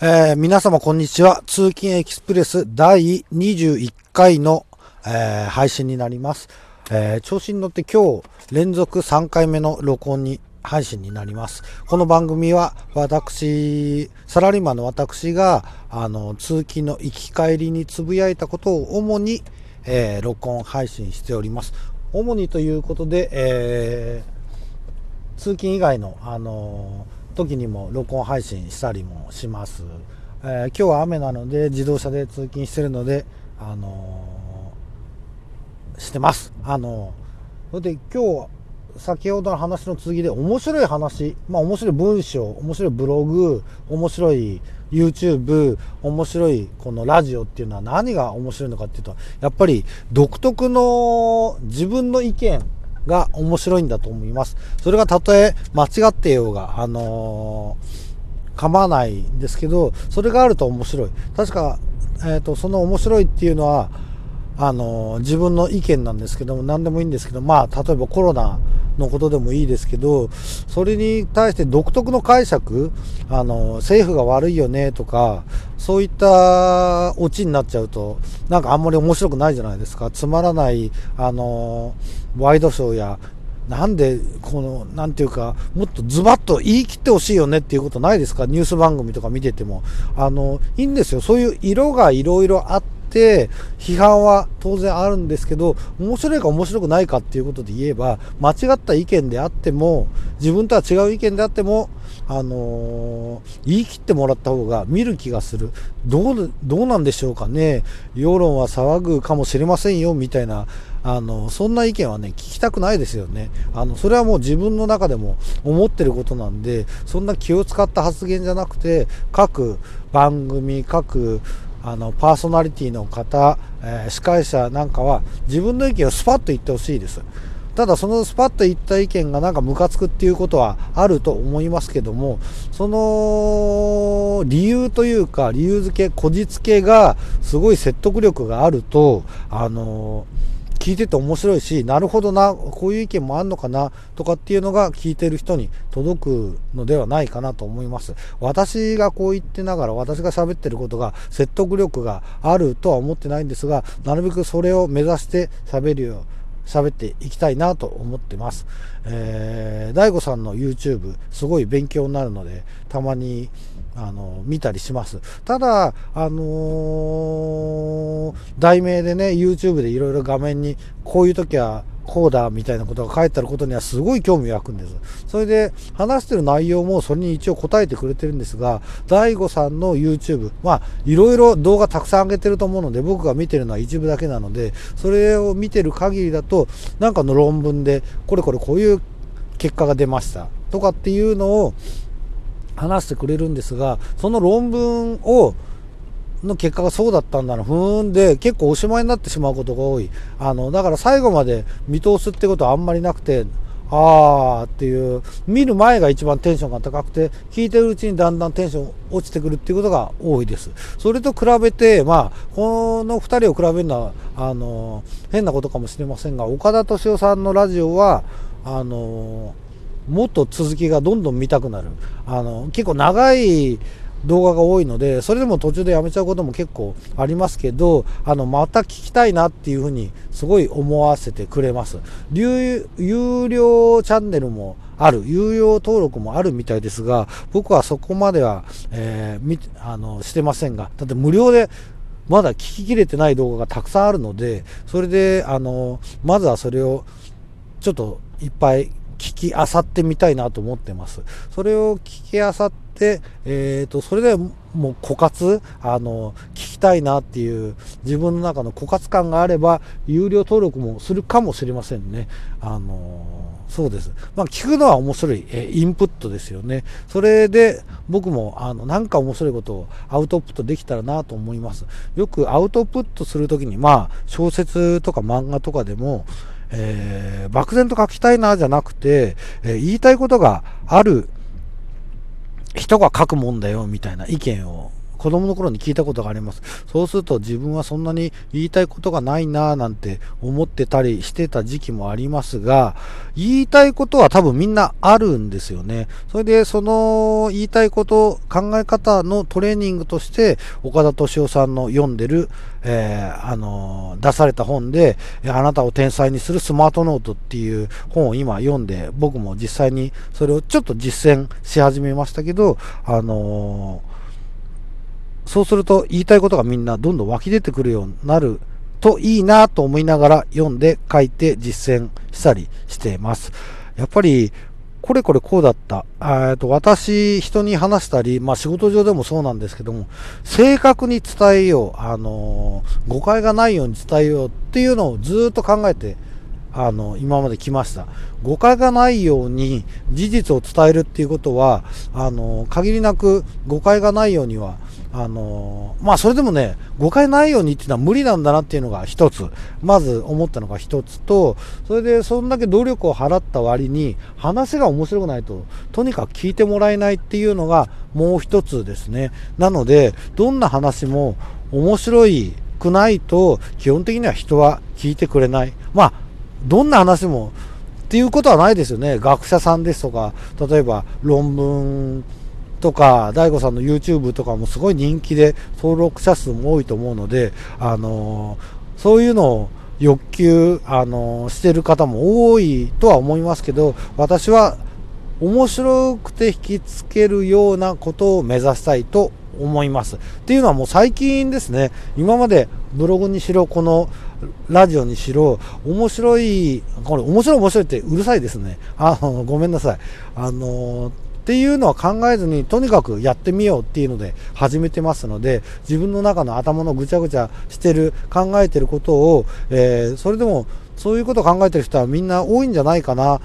えー皆様こんにちは。通勤エキスプレス第21回の、えー配信になります。えー調子に乗って今日連続3回目の録音に配信になります。この番組は私、サラリーマンの私があの通勤の行き帰りにつぶやいたことを主に、え録音配信しております。主にということで、え通勤以外の、あの時にも録音配信したりもします、えー今日は雨なので自動車で通勤してるので、あのしてます。あのそれで今日先ほどの話の続きで面白い話、まあ面白い文章、面白いブログ、面白い YouTube、面白いこのラジオっていうのは何が面白いのかっていうと、やっぱり独特の自分の意見が面白いんだと思います。それがたとえ間違ってようが、あのー構わないんですけど、それがあると面白い。確か、えっ、と、その面白いっていうのは、あの自分の意見なんですけども何でもいいんですけどまあ例えばコロナのことでもいいですけどそれに対して独特の解釈あの政府が悪いよねとかそういったオチになっちゃうとなんかあんまり面白くないじゃないですかつまらないあのワイドショーやなんで、この、なんていうか、もっとズバッと言い切ってほしいよねっていうことないですか？ニュース番組とか見てても。あの、いいんですよ。そういう色がいろいろあって、批判は当然あるんですけど、面白いか面白くないかっていうことで言えば、間違った意見であっても、自分とは違う意見であっても、あの言い切ってもらった方が見る気がする。どう、どうなんでしょうかね。世論は騒ぐかもしれませんよ、みたいな。あの、そんな意見はね、聞きたくないですよね。あの、それはもう自分の中でも思ってることなんで、そんな気を使った発言じゃなくて、各番組、各、あの、パーソナリティの方、えー司会者なんかは自分の意見をスパッと言ってほしいです。ただそのスパッと言った意見がなんかムカつくっていうことはあると思いますけども、その理由というか理由付け、こじつけがすごい説得力があると、あの聞いてて面白いし、なるほどな、こういう意見もあんのかな、とかっていうのが聞いてる人に届くのではないかなと思います。私がこう言ってながら、私が喋ってることが説得力があるとは思ってないんですが、なるべくそれを目指して喋るよう喋っていきたいなと思ってます。えー、大悟さんの YouTube すごい勉強になるので、たまにあの見たりします。ただ、あのー題名でね、YouTube でいろいろ画面にこういう時はこうだみたいなことが書いてあることにはすごい興味湧くんです。それで話してる内容もそれに一応答えてくれてるんですが、大悟さんの YouTube、まあいろいろ動画たくさん上げてると思うので、僕が見てるのは一部だけなので、それを見てる限りだと、なんかの論文で、これこれこういう結果が出ましたとかっていうのを話してくれるんですが、その論文をの結果がそうだったんだな、ふーんで、結構おしまいになってしまうことが多い。あの、だから最後まで見通すってことはあんまりなくて、あーっていう、見る前が一番テンションが高くて、聞いてるうちにだんだんテンション落ちてくるっていうことが多いです。それと比べて、まあ、この二人を比べるのは、あの、変なことかもしれませんが、岡田敏夫さんのラジオは、あの、もっと続きがどんどん見たくなる。あの、結構長い動画が多いので、それでも途中でやめちゃうことも結構ありますけど、あの、また聞きたいなっていうふうにすごい思わせてくれます。有有料チャンネルもある、有料登録もあるみたいですが、僕はそこまでは、えーみ、あの、してませんが、だって無料でまだ聞ききれてない動画がたくさんあるので、それで、あの、まずはそれをちょっといっぱい聞きあさってみたいなと思ってます。それを聞きあさって、えっ、と、それでもう枯渇あの、聞きたいなっていう自分の中の枯渇感があれば、有料登録もするかもしれませんね。あのそうです。まあ、聞くのは面白い、えーインプットですよね。それで、僕も、あの、なんか面白いことをアウトプットできたらなと思います。よくアウトプットするときに、まあ、小説とか漫画とかでも、えー漠然と書きたいなじゃなくて、えー言いたいことがある人が書くもんだよみたいな意見を子供の頃に聞いたことがあります。そうすると自分はそんなに言いたいことがないなぁなんて思ってたりしてた時期もありますが、言いたいことは多分みんなあるんですよね。それでその言いたいこと、考え方のトレーニングとして、岡田敏夫さんの読んでる、えー、あのー、出された本で、あなたを天才にするスマートノートっていう本を今読んで、僕も実際にそれをちょっと実践し始めましたけど、あのー、そうすると言いたいことがみんなどんどん湧き出てくるようになるといいなと思いながら読んで書いて実践したりしています。やっぱりこれこれこうだった。えっと私、人に話したり、まあ仕事上でもそうなんですけども、正確に伝えよう、あのー、誤解がないように伝えようっていうのをずっと考えて、あの、今まで来ました。誤解がないように事実を伝えるっていうことは、あの、限りなく誤解がないようにはあのまあそれでもね、誤解ないようにっていうのは無理なんだなっていうのが一つ、まず思ったのが一つと、それでそんだけ努力を払った割に、話が面白くないと、とにかく聞いてもらえないっていうのがもう一つですね。なので、どんな話も面白いくないと、基本的には人は聞いてくれない。まあ、どんな話も、っていうことはないですよね。学者さんですとか、例えば論文とか、大悟さんの YouTube とかもすごい人気で、登録者数も多いと思うので、あのー、そういうのを欲求、あのー、してる方も多いとは思いますけど、私は面白くて引きつけるようなことを目指したいと思います。っていうのはもう最近ですね、今までブログにしろ、このラジオにしろ、面白い、これ面白い面白いってうるさいですね。あの、ごめんなさい。あのっていうのは考えずに、とにかくやってみようっていうので始めてますので、自分の中の頭のぐちゃぐちゃしてる、考えてることを、えー、それでも、そういうことを考えてる人はみんな多いんじゃないかな。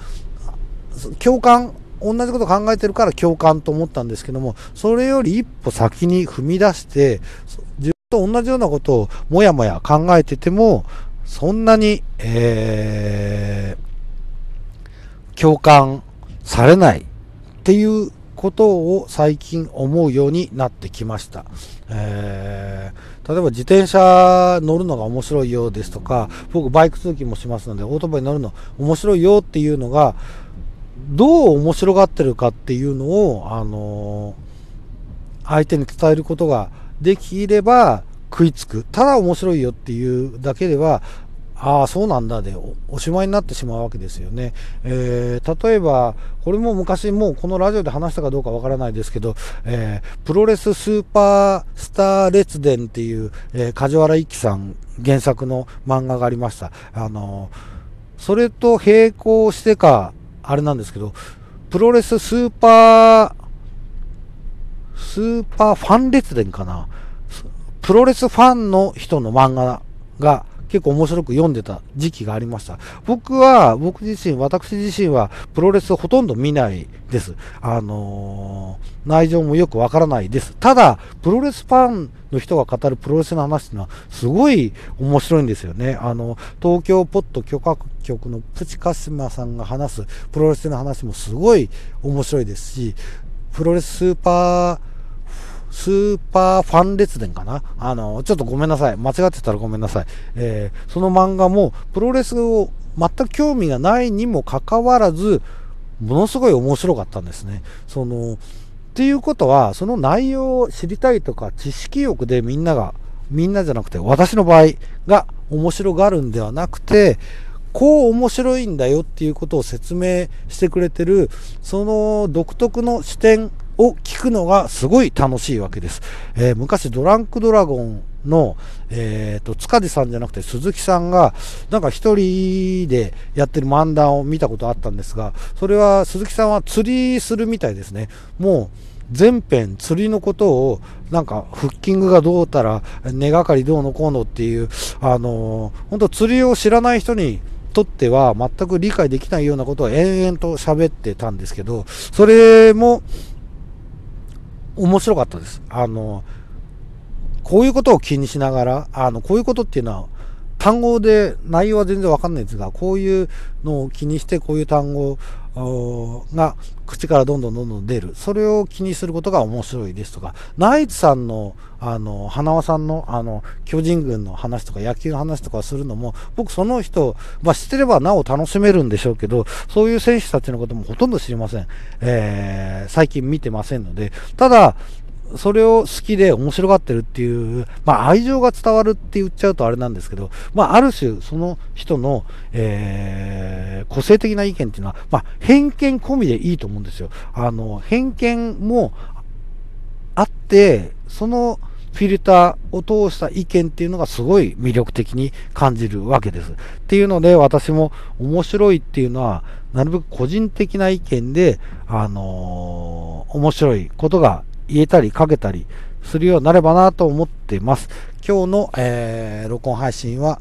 共感、同じこと考えてるから共感と思ったんですけども、それより一歩先に踏み出して、自分と同じようなことをもやもや考えてても、そんなに、えー、共感されないっていうことを最近思うようになってきました。えー、例えば自転車乗るのが面白いようですとか、僕バイク通勤もしますので、オートバイ乗るの面白いよっていうのが、どう面白がってるかっていうのを、あのー、相手に伝えることができれば食いつく。ただ面白いよっていうだけでは、ああ、そうなんだでおしまいになってしまうわけですよね。えー、例えば、これも昔もうこのラジオで話したかどうかわからないですけど、えー、プロレススーパースター列伝っていう、えー、梶原一騎さん原作の漫画がありました。あのそれと並行してか、あれなんですけど、プロレススーパー、スーパーファン列伝かな？プロレスファンの人の漫画が結構面白く読んでた時期がありました。僕は、僕自身、私自身はプロレスをほとんど見ないです。あのー、内情もよくわからないです。ただ、プロレスファンの人が語るプロレスの話っていうのはすごい面白いんですよね。あの、東京ポット許可局のプチカスマさんが話すプロレスの話もすごい面白いですし、プロレススーパースーパーファン列伝かな？あの、ちょっとごめんなさい。間違ってたらごめんなさい。えー、その漫画も、プロレスを全く興味がないにもかかわらず、ものすごい面白かったんですね。その、っていうことは、その内容を知りたいとか、知識欲でみんなが、みんなじゃなくて、私の場合が面白がるんではなくて、こう面白いんだよっていうことを説明してくれてる、その独特の視点を聞くのがすごい楽しいわけです。えー、昔ドランクドラゴンの、えっ、ー、と、塚地さんじゃなくて鈴木さんが、なんか一人でやってる漫談を見たことあったんですが、それは鈴木さんは釣りするみたいですね。もう、全編釣りのことを、なんか、フッキングがどうたら、根がかりどうのこうのっていう、あのー、本当釣りを知らない人にとっては全く理解できないようなことを延々と喋ってたんですけど、それも、面白かったです。あの、こういうことを気にしながら、あの、こういうことっていうのは、単語で内容は全然わかんないですが、こういうのを気にしてこういう単語が口からどんどんどんどん出る。それを気にすることが面白いですとか、ナイツさんの、あの、花輪さんの、あの、巨人軍の話とか野球の話とかするのも、僕その人、まあ知ってればなお楽しめるんでしょうけど、そういう選手たちのこともほとんど知りません。えー、最近見てませんので、ただ、それを好きで面白がってるっていう、まあ愛情が伝わるって言っちゃうとあれなんですけど、まあある種その人の、えー、個性的な意見っていうのは、まあ偏見込みでいいと思うんですよ。あの、偏見もあって、そのフィルターを通した意見っていうのがすごい魅力的に感じるわけです。っていうので私も面白いっていうのは、なるべく個人的な意見で、あのー、面白いことが言えたり書けたりするようになればなと思ってます。今日の、えー、録音配信は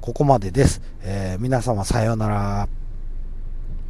ここまでです。えー、皆様さようなら。